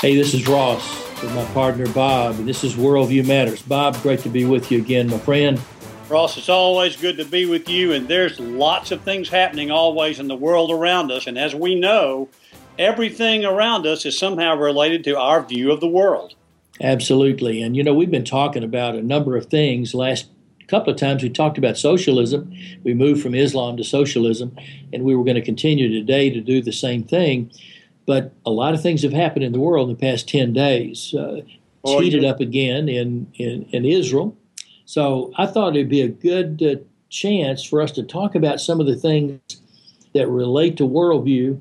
Hey, this is Ross with my partner Bob, and this is Worldview Matters. Bob, great to be with you again, my friend. Ross, it's always good to be with you, and there's lots of things happening always in the world around us. And as we know, everything around us is somehow related to our view of the world. Absolutely. And you know, we've been talking about a number of things. Last couple of times we talked about socialism. We moved from Islam to socialism, and we were going to continue today to do the same thing. But a lot of things have happened in the world in the past 10 days. Uh, it's oh, heated yeah. up again in, in, in, Israel. So I thought it'd be a good uh, chance for us to talk about some of the things that relate to worldview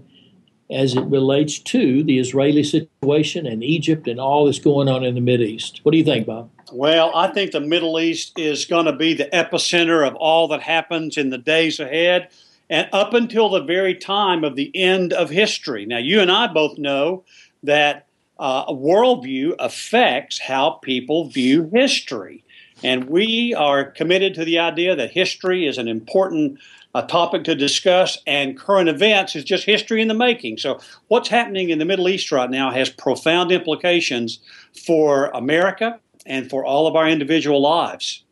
as it relates to the Israeli situation and Egypt and all that's going on in the Middle East. What do you think, Bob? Well, I think the Middle East is going to be the epicenter of all that happens in the days ahead and up until the very time of the end of history. Now, you and I both know that uh, worldview affects how people view history. And we are committed to the idea that history is an important uh, topic to discuss, and current events is just history in the making. So, what's happening in the Middle East right now has profound implications for America and for all of our individual lives.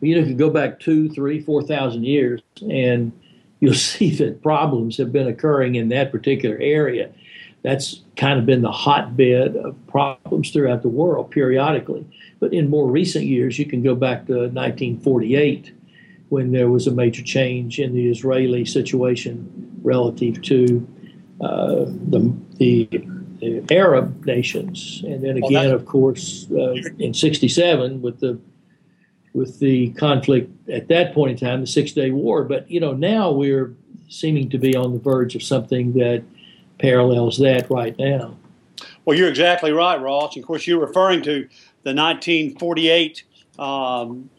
You know, if you go back two, three, four thousand years, and you'll see that problems have been occurring in that particular area. That's kind of been the hotbed of problems throughout the world periodically. But in more recent years, you can go back to 1948 when there was a major change in the Israeli situation relative to uh, the, the, the, Arab nations. And then again, well, of course, uh, in 67 with the with the conflict at that point in time, the Six Day War. But you know, now we're seeming to be on the verge of something that parallels that right now. Well, you're exactly right, Ross. Of course, you're referring to the 1948 um,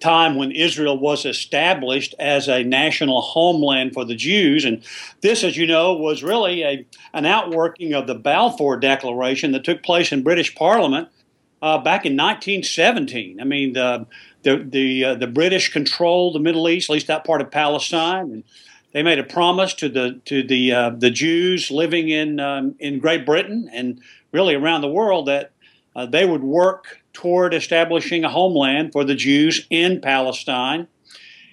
time when Israel was established as a national homeland for the Jews. And this, as you know, was really a, an outworking of the Balfour Declaration that took place in British Parliament uh, back in 1917. I mean, the the the, uh, the British controlled the Middle East, at least that part of Palestine, and they made a promise to the to the uh, the Jews living in um, in Great Britain and really around the world that uh, they would work toward establishing a homeland for the Jews in Palestine.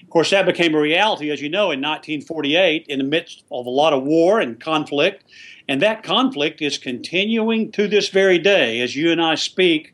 Of course, that became a reality, as you know, in 1948, in the midst of a lot of war and conflict. And that conflict is continuing to this very day. As you and I speak,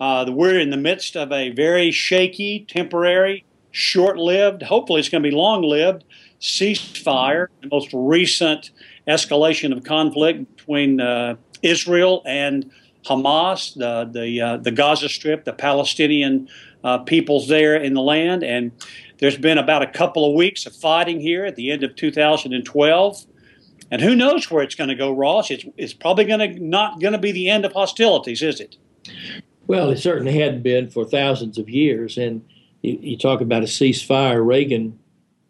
uh, we're in the midst of a very shaky, temporary, short lived, hopefully it's going to be long lived ceasefire, the most recent escalation of conflict between uh, Israel and Hamas, the the uh, the Gaza Strip, the Palestinian uh, peoples there in the land, and there's been about a couple of weeks of fighting here at the end of 2012, and who knows where it's going to go, Ross? It's it's probably going to not going to be the end of hostilities, is it? Well, it certainly had been for thousands of years, and you, you talk about a ceasefire. Reagan,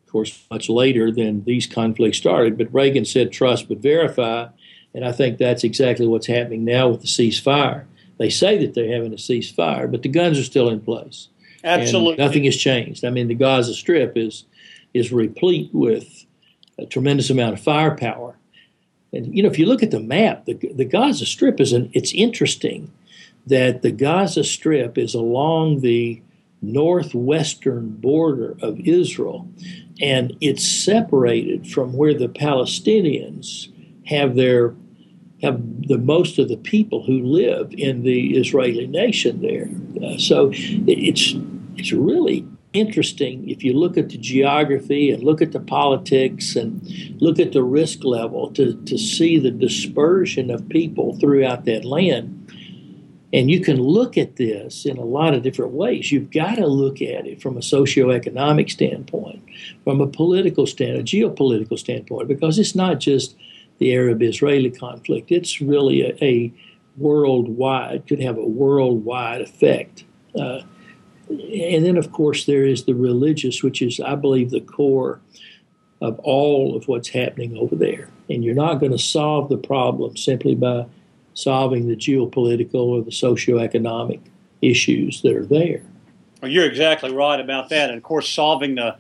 of course, much later than these conflicts started, but Reagan said trust but verify and I think that's exactly what's happening now with the ceasefire. They say that they're having a ceasefire, but the guns are still in place. Absolutely. And nothing has changed. I mean, the Gaza Strip is is replete with a tremendous amount of firepower. And you know, if you look at the map, the, the Gaza Strip is an it's interesting that the Gaza Strip is along the northwestern border of Israel, and it's separated from where the Palestinians have their have the most of the people who live in the Israeli nation there. Uh, so it's it's really interesting if you look at the geography and look at the politics and look at the risk level to, to see the dispersion of people throughout that land. And you can look at this in a lot of different ways. You've got to look at it from a socioeconomic standpoint, from a political standpoint, a geopolitical standpoint, because it's not just the Arab Israeli conflict. It's really a, a, worldwide, could have a worldwide effect. Uh, and then, of course, there is the religious, which is, I believe, the core of all of what's happening over there. And you're not going to solve the problem simply by solving the geopolitical or the socioeconomic issues that are there. Well, you're exactly right about that. And of course, solving the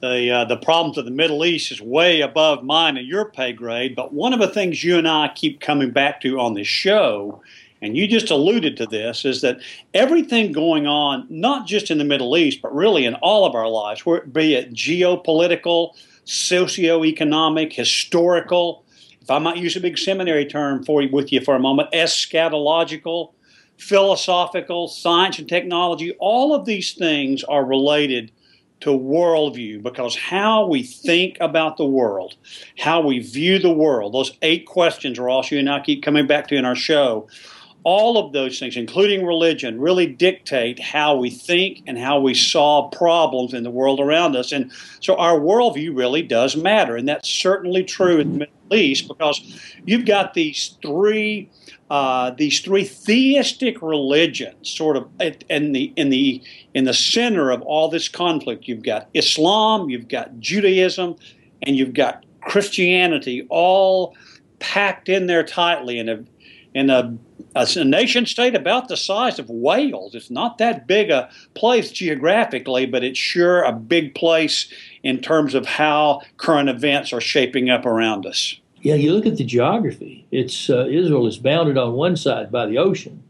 the uh, the problems of the Middle East is way above mine and your pay grade. But one of the things you and I keep coming back to on this show, and you just alluded to this, is that everything going on, not just in the Middle East, but really in all of our lives, be it geopolitical, socioeconomic, historical, if I might use a big seminary term for you with you for a moment, eschatological, philosophical, science and technology, all of these things are related to worldview because how we think about the world, how we view the world, those eight questions, Ross, you and I keep coming back to in our show, all of those things, including religion, really dictate how we think and how we solve problems in the world around us. And so our worldview really does matter. And that's certainly true in the Middle East because you've got these three uh, these three theistic religions, sort of in the in the in the center of all this conflict. You've got Islam, you've got Judaism, and you've got Christianity, all packed in there tightly in a in a, a nation state about the size of Wales. It's not that big a place geographically, but it's sure a big place in terms of how current events are shaping up around us. Yeah, you look at the geography. It's uh, Israel is bounded on one side by the ocean.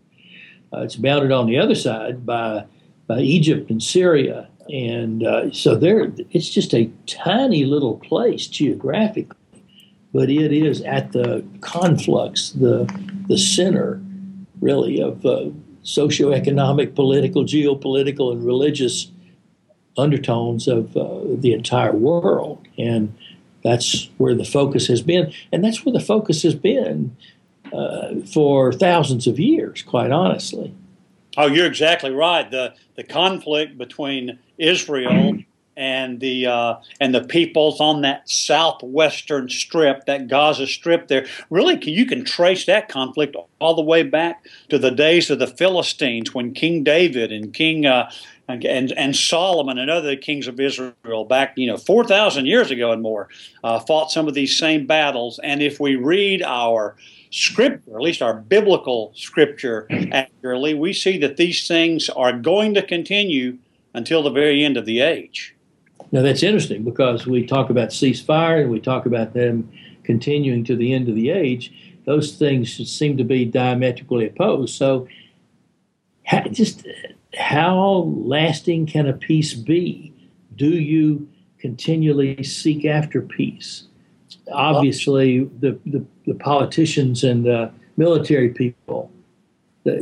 Uh, it's bounded on the other side by by Egypt and Syria, and uh, so there. It's just a tiny little place geographically, but it is at the conflux, the the center, really of uh, socioeconomic, political, geopolitical, and religious undertones of uh, the entire world, and that's where the focus has been, and that's where the focus has been uh, for thousands of years, quite honestly. Oh, you're exactly right. The the conflict between Israel and the uh, and the peoples on that southwestern strip, that Gaza strip, there really you can trace that conflict all the way back to the days of the Philistines when King David and King uh, and, and, Solomon and other kings of Israel back, you know, 4,000 years ago and more, uh, fought some of these same battles. And if we read our scripture, at least our biblical scripture accurately, we see that these things are going to continue until the very end of the age. Now, that's interesting because we talk about ceasefire and we talk about them continuing to the end of the age. Those things seem to be diametrically opposed. So, just how lasting can a peace be? Do you continually seek after peace? Obviously, the, the, the politicians and the military people,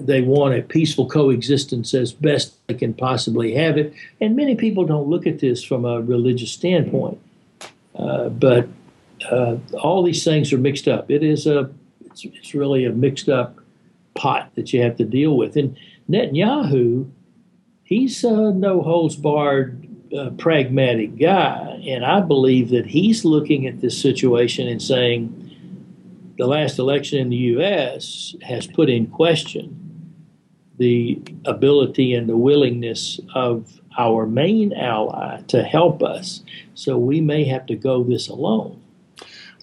they, want a peaceful coexistence as best they can possibly have it. And many people don't look at this from a religious standpoint. Uh, but uh, all these things are mixed up. It is a, it's, it's really a mixed up pot that you have to deal with. And Netanyahu he's a no holds barred, uh, pragmatic guy. And I believe that he's looking at this situation and saying the last election in the U.S. has put in question the ability and the willingness of our main ally to help us. So we may have to go this alone.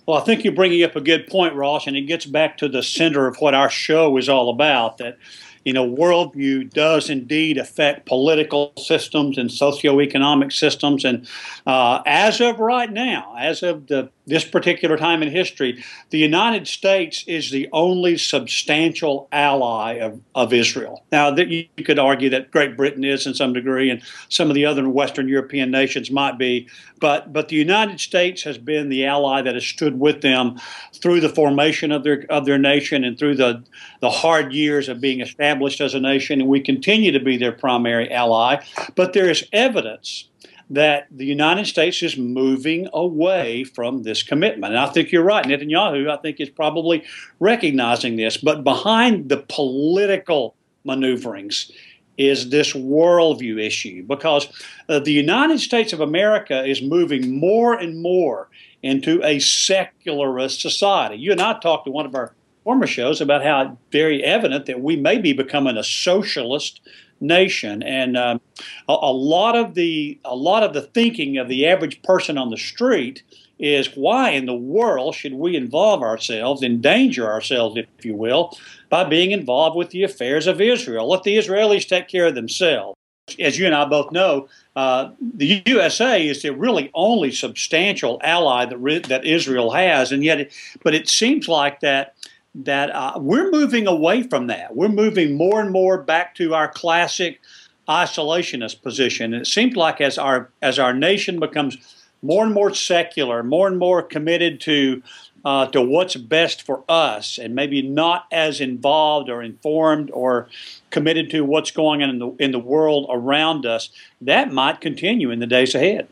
Well, I think you're bringing up a good point, Ross, and it gets back to the center of what our show is all about that you know, worldview does indeed affect political systems and socioeconomic systems. And uh, as of right now, as of the, this particular time in history, the United States is the only substantial ally of, of Israel. Now, that you could argue that Great Britain is in some degree, and some of the other Western European nations might be, but but the United States has been the ally that has stood with them through the formation of their of their nation and through the the hard years of being established as a nation, and we continue to be their primary ally. But there is evidence that the United States is moving away from this commitment. And I think you're right. Netanyahu, I think, is probably recognizing this. But behind the political maneuverings is this worldview issue because uh, the United States of America is moving more and more into a secularist society. You and I talked to one of our former shows about how very evident that we may be becoming a socialist nation, and um, a, a, lot of the a lot of the thinking of the average person on the street is why in the world should we involve ourselves, endanger ourselves, if you will, by being involved with the affairs of Israel? Let the Israelis take care of themselves. as you and I both know, uh, the USA is the really only substantial ally that that Israel has, and yet, it, but it seems like that that uh, we're moving away from that. We're moving more and more back to our classic isolationist position. And it seems like as our as our nation becomes more and more secular, more and more committed to uh, to what's best for us, and maybe not as involved or informed or committed to what's going on in the in the world around us, that might continue in the days ahead.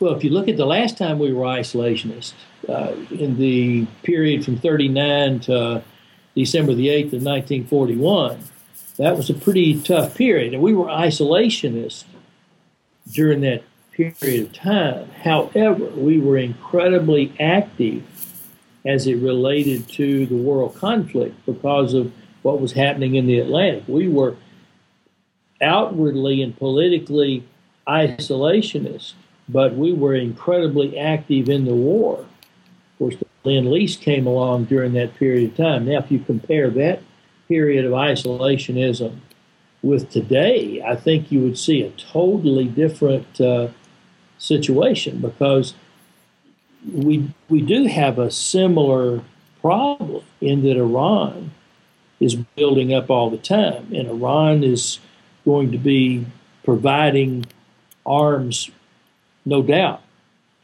Well, if you look at the last time we were isolationist, uh, in the period from 39 to December the 8th of 1941, that was a pretty tough period. And we were isolationist during that period of time. However, we were incredibly active as it related to the world conflict because of what was happening in the Atlantic. We were outwardly and politically isolationist, but we were incredibly active in the war. Of course, the Lend Lease came along during that period of time. Now, if you compare that period of isolationism with today, I think you would see a totally different uh, situation because we we do have a similar problem in that Iran is building up all the time, and Iran is going to be providing arms, no doubt,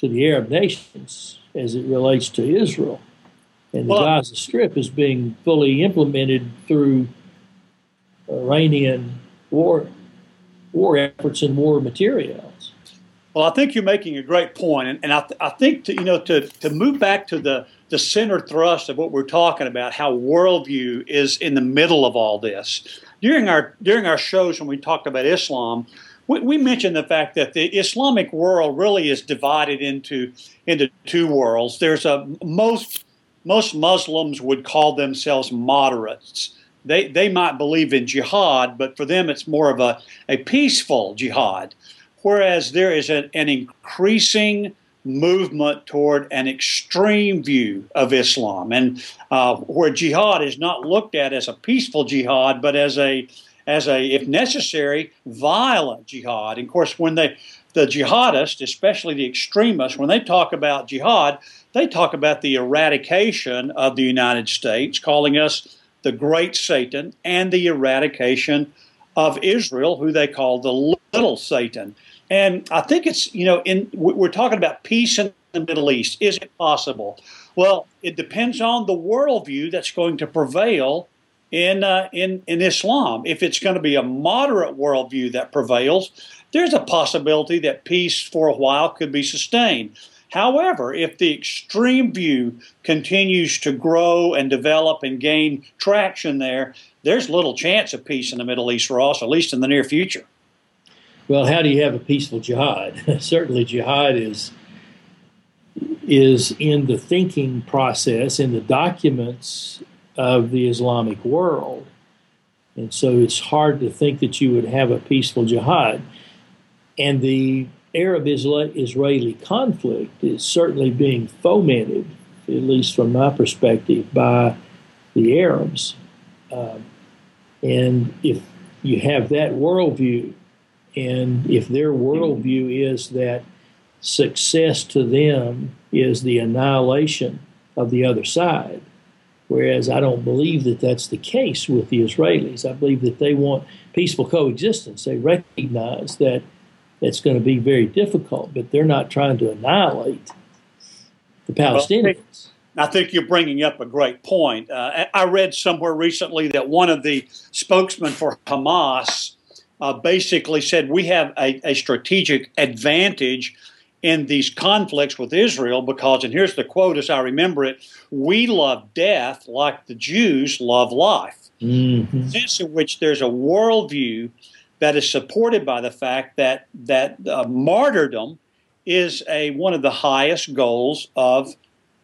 to the Arab nations as it relates to Israel. And the well, Gaza Strip is being fully implemented through Iranian war war efforts and war materials. Well, I think you're making a great point, and, and I, th- I think to, you know to, to move back to the the center thrust of what we're talking about, how worldview is in the middle of all this. During our during our shows when we talked about Islam, we, we mentioned the fact that the Islamic world really is divided into into two worlds. There's a most most Muslims would call themselves moderates. They, they might believe in jihad, but for them it's more of a, a peaceful jihad. Whereas there is a, an increasing movement toward an extreme view of Islam, and uh, where jihad is not looked at as a peaceful jihad, but as a as a, if necessary, violent jihad. And of course, when they the jihadists, especially the extremists, when they talk about jihad, they talk about the eradication of the United States, calling us the great Satan, and the eradication of Israel, who they call the little Satan. And I think it's, you know, in we're talking about peace in the Middle East. Is it possible? Well, it depends on the worldview that's going to prevail in uh, in in Islam. If it's going to be a moderate worldview that prevails, there's a possibility that peace for a while could be sustained. However, if the extreme view continues to grow and develop and gain traction there, there's little chance of peace in the Middle East, Ross, at least in the near future. Well, how do you have a peaceful jihad? Certainly, jihad is is in the thinking process, in the documents of the Islamic world. And so it's hard to think that you would have a peaceful jihad. And the Arab Israeli conflict is certainly being fomented, at least from my perspective, by the Arabs. Um, and if you have that worldview, and if their worldview is that success to them is the annihilation of the other side, whereas I don't believe that that's the case with the Israelis. I believe that they want peaceful coexistence. They recognize that it's going to be very difficult, but they're not trying to annihilate the Palestinians. Well, I think you're bringing up a great point. Uh, I read somewhere recently that one of the spokesmen for Hamas uh, basically said we have a, a, strategic advantage in these conflicts with Israel because, and here's the quote as I remember it we love death like the Jews love life. Mm-hmm. sense in which there's a worldview that is supported by the fact that that uh, martyrdom is a one of the highest goals of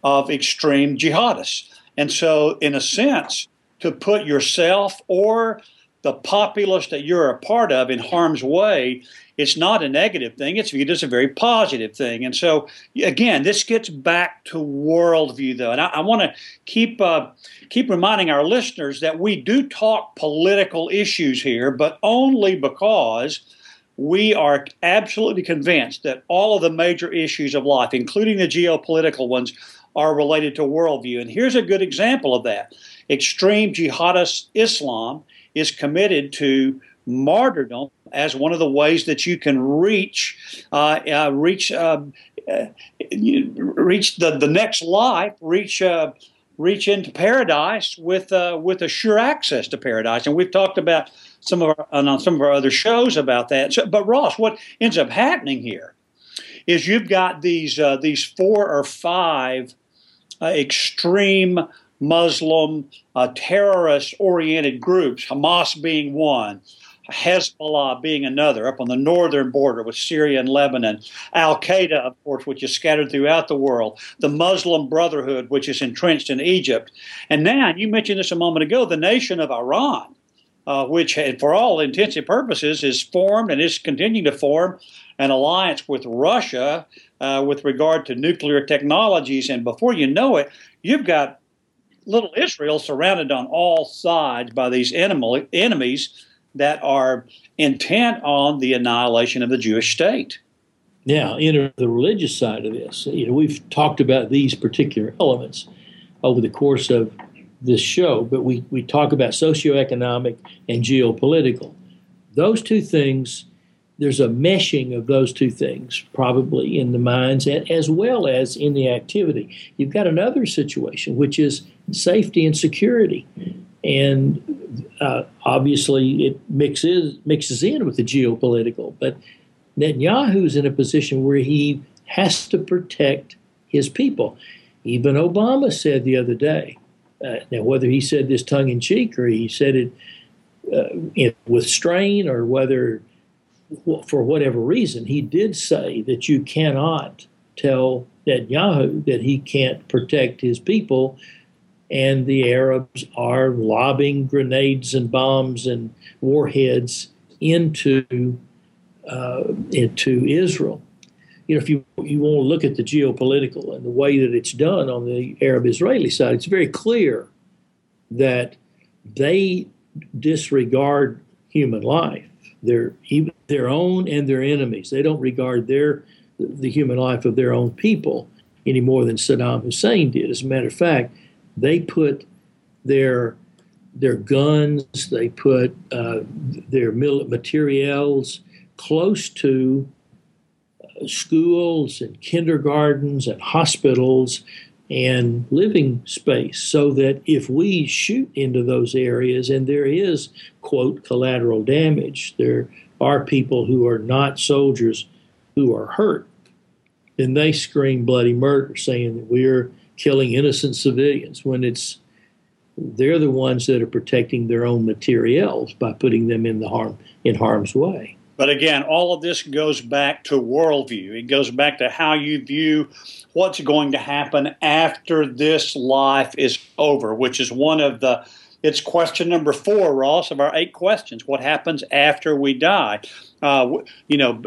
of extreme jihadists. And so, in a sense, to put yourself or the populace that you're a part of in harm's way, it's not a negative thing. It's viewed as a very positive thing. And so, again, this gets back to worldview, though. And I, I want to keep uh, keep reminding our listeners that we do talk political issues here, but only because we are absolutely convinced that all of the major issues of life, including the geopolitical ones, are related to worldview. And here's a good example of that. Extreme jihadist Islam is committed to martyrdom as one of the ways that you can reach uh, uh, reach uh, uh reach the, the next life, reach uh, reach into paradise with uh, with a sure access to paradise. And we've talked about some of our on some of our other shows about that. So, but Ross, what ends up happening here is you've got these these four or five extreme Muslim terrorist oriented groups, Hamas being one. Hezbollah being another, up on the northern border with Syria and Lebanon, Al Qaeda, of course, which is scattered throughout the world, the Muslim Brotherhood, which is entrenched in Egypt, and now you mentioned this a moment ago, the nation of Iran, uh, which, for all intents and purposes, is formed and is continuing to form an alliance with Russia uh, with regard to nuclear technologies, and before you know it, you've got little Israel surrounded on all sides by these enemy, enemies that are intent on the annihilation of the Jewish state. Now, enter the religious side of this. You know, we've talked about these particular elements over the course of this show, but we, we talk about socioeconomic and geopolitical. Those two things, there's a meshing of those two things probably in the minds as well as in the activity. You've got another situation, which is safety and security. And uh, obviously, it mixes mixes in with the geopolitical. But Netanyahu's in a position where he has to protect his people. Even Obama said the other day. Uh, now, whether he said this tongue in cheek or he said it uh, with strain or whether for whatever reason, he did say that you cannot tell Netanyahu that he can't protect his people and the Arabs are lobbing grenades and bombs and warheads into uh, into Israel. You know, if you you want to look at the geopolitical and the way that it's done on the Arab-Israeli side, it's very clear that they disregard human life. Their even their own and their enemies. They don't regard their the human life of their own people any more than Saddam Hussein did. As a matter of fact, they put their their guns, they put uh, their materials close to uh, schools and kindergartens and hospitals and living space so that if we shoot into those areas and there is quote collateral damage there are people who are not soldiers who are hurt then they scream bloody murder saying that we're killing innocent civilians when it's they're the ones that are protecting their own materials by putting them in the harm in harm's way. But again, all of this goes back to worldview. It goes back to how you view what's going to happen after this life is over, which is one of the it's question number four, Ross, of our eight questions. What happens after we die? Uh, you know,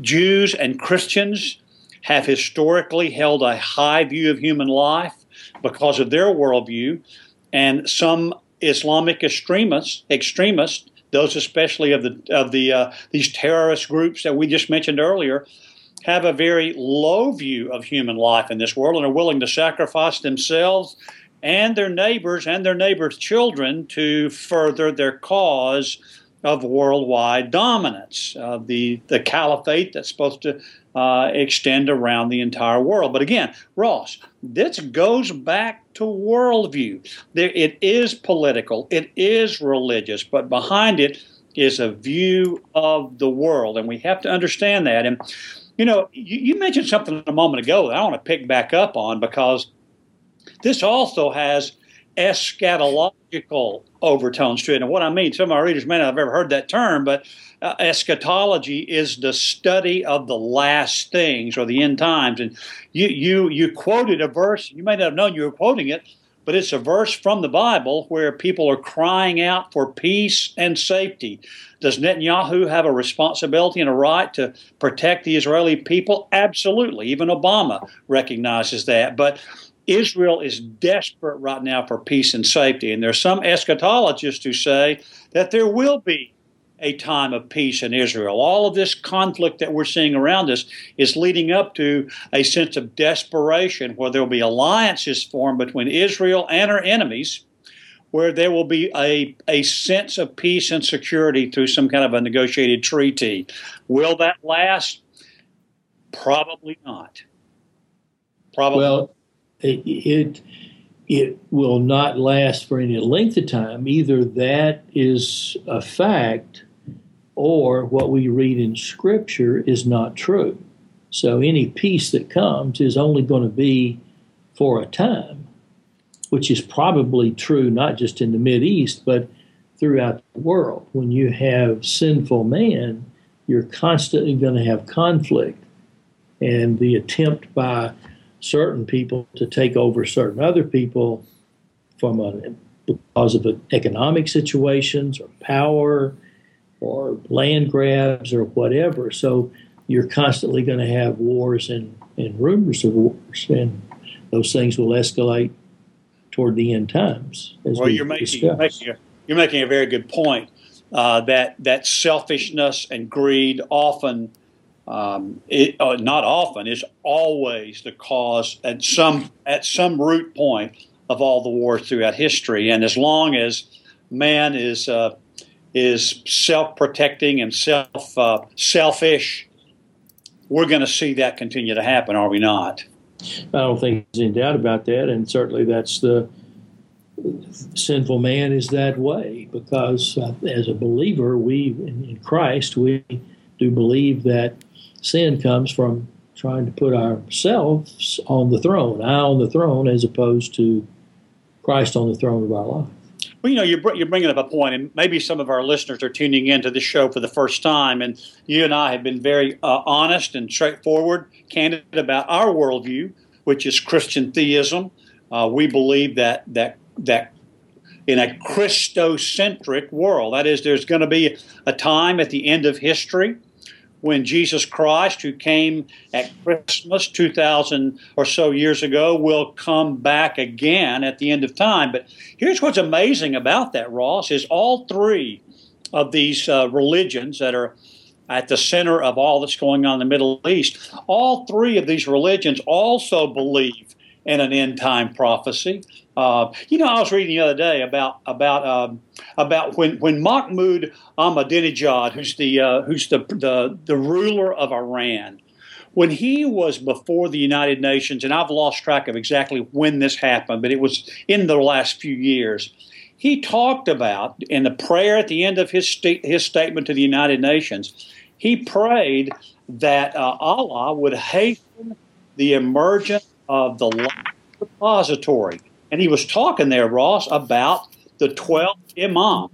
Jews and Christians have historically held a high view of human life because of their worldview, and some Islamic extremists, extremists, those especially of the of the uh, these terrorist groups that we just mentioned earlier, have a very low view of human life in this world and are willing to sacrifice themselves and their neighbors and their neighbors' children to further their cause of worldwide dominance, of the, the caliphate that's supposed to uh, extend around the entire world. But again, Ross, this goes back to worldview. There, it is political, it is religious, but behind it is a view of the world, and we have to understand that. And you know, you, you mentioned something a moment ago that I want to pick back up on because this also has eschatological overtones to it. And what I mean, some of our readers may not have ever heard that term, but uh, eschatology is the study of the last things or the end times. And you, you, you quoted a verse, you may not have known you were quoting it, but it's a verse from the Bible where people are crying out for peace and safety. Does Netanyahu have a responsibility and a right to protect the Israeli people? Absolutely. Even Obama recognizes that. But Israel is desperate right now for peace and safety. And there are some eschatologists who say that there will be a time of peace in Israel. All of this conflict that we're seeing around us is leading up to a sense of desperation where there will be alliances formed between Israel and her enemies, where there will be a, a sense of peace and security through some kind of a negotiated treaty. Will that last? Probably not. Probably. Well, it, it it will not last for any length of time. Either that is a fact or what we read in Scripture is not true. So any peace that comes is only going to be for a time, which is probably true not just in the East, but throughout the world. When you have sinful man, you're constantly going to have conflict. And the attempt by certain people to take over certain other people from a, because of economic situations or power or land grabs or whatever. So you're constantly going to have wars and, and rumors of wars, and those things will escalate toward the end times. well, you're making, you're making, a, you're making a very good point uh, that that selfishness and greed often – um, it, uh, not often, is always the cause at some at some root point of all the wars throughout history. And as long as man is uh, is self protecting and self uh, selfish, we're going to see that continue to happen, are we not? I don't think there's any doubt about that, and certainly that's the sinful man is that way because uh, as a believer, we in, in Christ we do believe that sin comes from trying to put ourselves on the throne, I on the throne, as opposed to Christ on the throne of our life. Well, you know, you're, you're bringing up a point, and maybe some of our listeners are tuning into this show for the first time, and you and I have been very uh, honest and straightforward, candid about our worldview, which is Christian theism. Uh, we believe that that that in a Christocentric world, that is, there's going to be a time at the end of history when Jesus Christ, who came at Christmas 2,000 or so years ago, will come back again at the end of time. But here's what's amazing about that, Ross, is all three of these uh, religions that are at the center of all that's going on in the Middle East, all three of these religions also believe in an end time prophecy. Uh, you know, I was reading the other day about about um, about when when Mahmoud Ahmadinejad, who's the uh, who's the, the the ruler of Iran, when he was before the United Nations, and I've lost track of exactly when this happened, but it was in the last few years. He talked about in the prayer at the end of his his statement to the United Nations. He prayed that uh, Allah would hasten the emergence of the repository and he was talking there, Ross, about the 12th Imam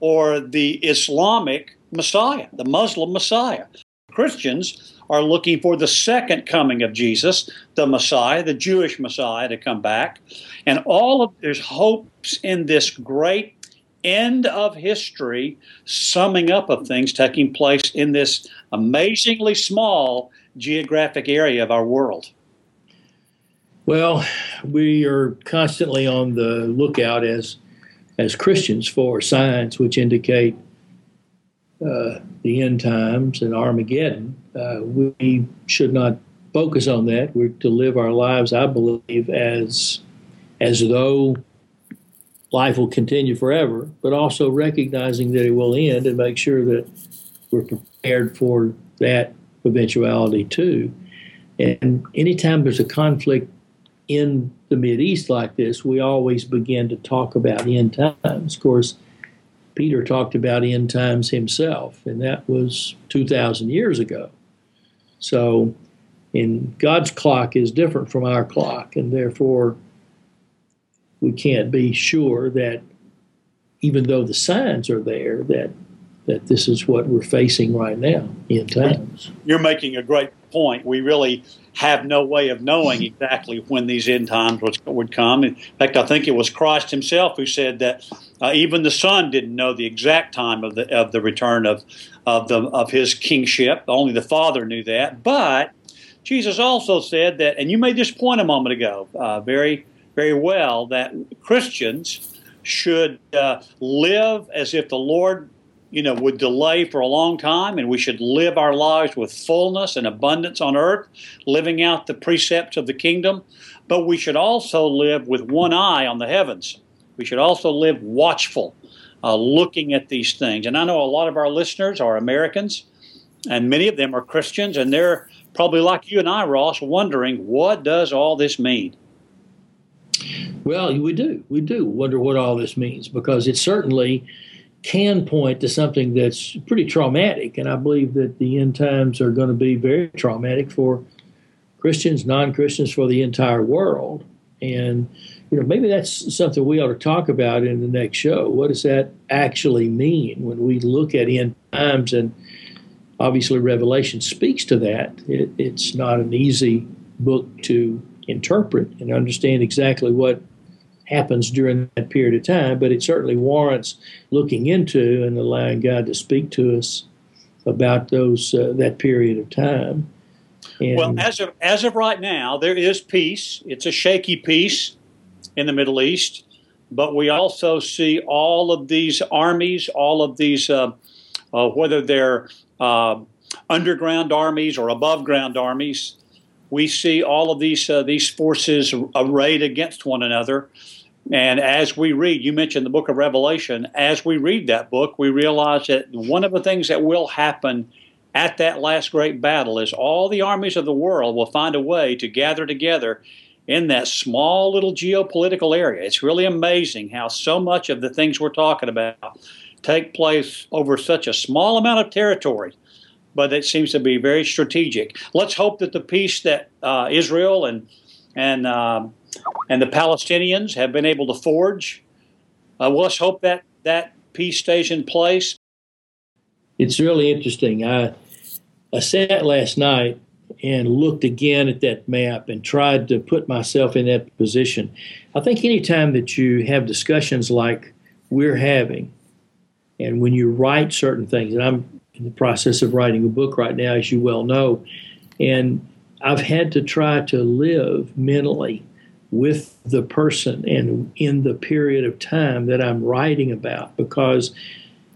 or the Islamic Messiah, the Muslim Messiah. Christians are looking for the second coming of Jesus, the Messiah, the Jewish Messiah to come back. And all of there's hopes in this great end of history, summing up of things taking place in this amazingly small geographic area of our world. Well, we are constantly on the lookout as as Christians for signs which indicate uh, the end times and Armageddon. Uh, we should not focus on that. We're to live our lives, I believe, as as though life will continue forever, but also recognizing that it will end and make sure that we're prepared for that eventuality too. And anytime there's a conflict in the Mid East like this, we always begin to talk about end times. Of course, Peter talked about end times himself, and that was 2,000 years ago. So, in God's clock is different from our clock, and therefore we can't be sure that even though the signs are there, that that this is what we're facing right now in times. You're making a great point. We really have no way of knowing exactly when these end times would come. In fact, I think it was Christ Himself who said that uh, even the Son didn't know the exact time of the of the return of of the of His kingship. Only the Father knew that. But Jesus also said that, and you made this point a moment ago, uh, very very well, that Christians should uh, live as if the Lord you know, would delay for a long time, and we should live our lives with fullness and abundance on earth, living out the precepts of the kingdom. But we should also live with one eye on the heavens. We should also live watchful, uh, looking at these things. And I know a lot of our listeners are Americans, and many of them are Christians, and they're probably like you and I, Ross, wondering what does all this mean? Well, we do. We do wonder what all this means because it certainly can point to something that's pretty traumatic. And I believe that the end times are going to be very traumatic for Christians, non Christians, for the entire world. And, you know, maybe that's something we ought to talk about in the next show. What does that actually mean when we look at end times? And obviously, Revelation speaks to that. It, it's not an easy book to interpret and understand exactly what happens during that period of time, but it certainly warrants looking into and allowing God to speak to us about those uh, that period of time. And well, as of as of right now, there is peace. It's a shaky peace in the Middle East, but we also see all of these armies, all of these, uh, uh, whether they're uh, underground armies or above ground armies, we see all of these uh, these forces arrayed against one another. And as we read, you mentioned the book of Revelation. As we read that book, we realize that one of the things that will happen at that last great battle is all the armies of the world will find a way to gather together in that small little geopolitical area. It's really amazing how so much of the things we're talking about take place over such a small amount of territory but it seems to be very strategic. Let's hope that the peace that uh, Israel and and uh, and the Palestinians have been able to forge. Uh, let's hope that that peace stays in place. It's really interesting. I I sat last night and looked again at that map and tried to put myself in that position. I think anytime that you have discussions like we're having, and when you write certain things, and I'm in the process of writing a book right now, as you well know. And I've had to try to live mentally with the person and in the period of time that I'm writing about because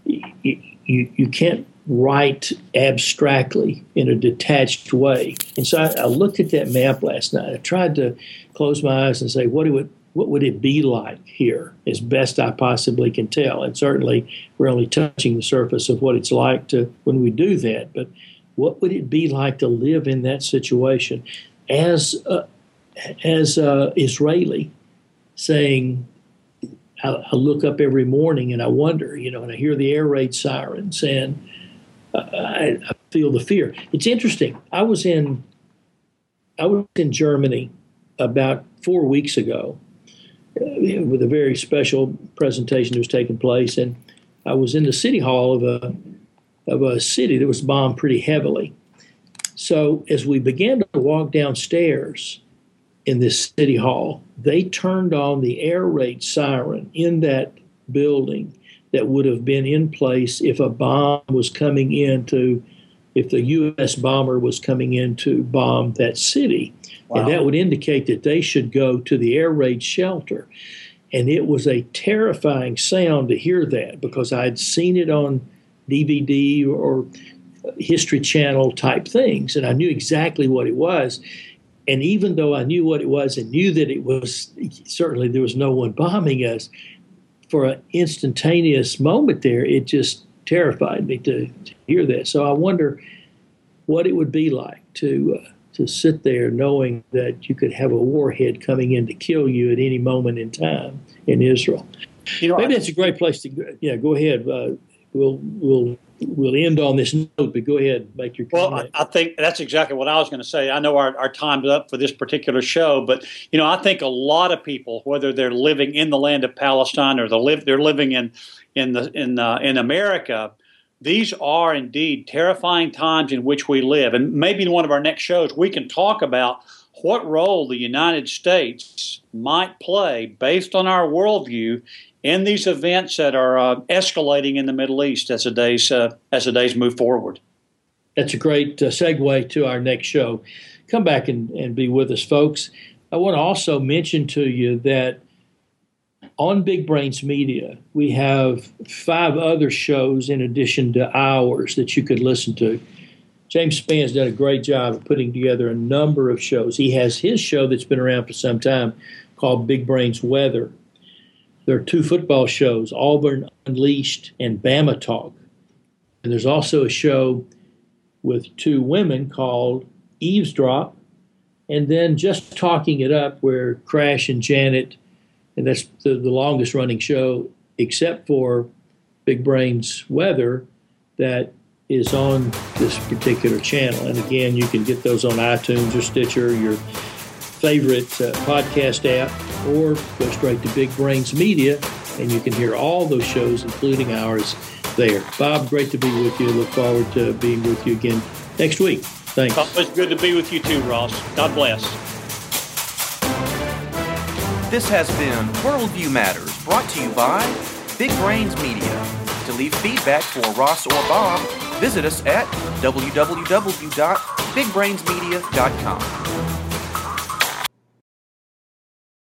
you, you, can't write abstractly in a detached way. And so I, I, looked at that map last night. I tried to close my eyes and say, what do it, what would it be like here as best I possibly can tell? And certainly we're only touching the surface of what it's like to when we do that. But what would it be like to live in that situation as a, as a Israeli saying, I, I, look up every morning and I wonder, you know, and I hear the air raid sirens and I, I feel the fear. It's interesting. I was in I was in Germany about four weeks ago, uh, with a very special presentation that was taking place, and I was in the city hall of a of a city that was bombed pretty heavily. So as we began to walk downstairs in this city hall, they turned on the air raid siren in that building that would have been in place if a bomb was coming in to if the U.S. bomber was coming in to bomb that city. Wow. And that would indicate that they should go to the air raid shelter. And it was a terrifying sound to hear that because I had seen it on DVD or History Channel type things, and I knew exactly what it was. And even though I knew what it was and knew that it was certainly there was no one bombing us, for an instantaneous moment there, it just terrified me to, to hear that. So I wonder what it would be like to uh, to sit there knowing that you could have a warhead coming in to kill you at any moment in time in Israel. You know, Maybe I, that's a great place to. Yeah, go ahead. Uh, we'll we'll we'll end on this note, but go ahead, make your comment. Well, I, I think that's exactly what I was going to say. I know our, our time's up for this particular show, but you know, I think a lot of people, whether they're living in the land of Palestine or they live, they're living in in the in uh, in America, these are indeed terrifying times in which we live. And maybe in one of our next shows, we can talk about what role the United States might play based on our worldview in these events that are uh, escalating in the Middle East as the days uh, as the days move forward. That's a great uh, segue to our next show. Come back and, and be with us, folks. I want to also mention to you that on Big Brains Media, we have five other shows in addition to ours that you could listen to. James Spann's done a great job of putting together a number of shows. He has his show that's been around for some time called Big Brains Weather. There are two football shows, Auburn Unleashed and Bama Talk. And there's also a show with two women called Eavesdrop, and then Just Talking It Up, where Crash and Janet, and that's the, the longest running show, except for Big Brains Weather, that is on this particular channel. And again, you can get those on iTunes or Stitcher, your favorite uh, podcast app, or go straight to Big Brains Media, and you can hear all those shows, including ours, there. Bob, great to be with you. Look forward to being with you again next week. Thanks. It's good to be with you too, Ross. God bless. This has been Worldview Matters, brought to you by Big Brains Media. To leave feedback for Ross or Bob, visit us at www.bigbrainsmedia.com.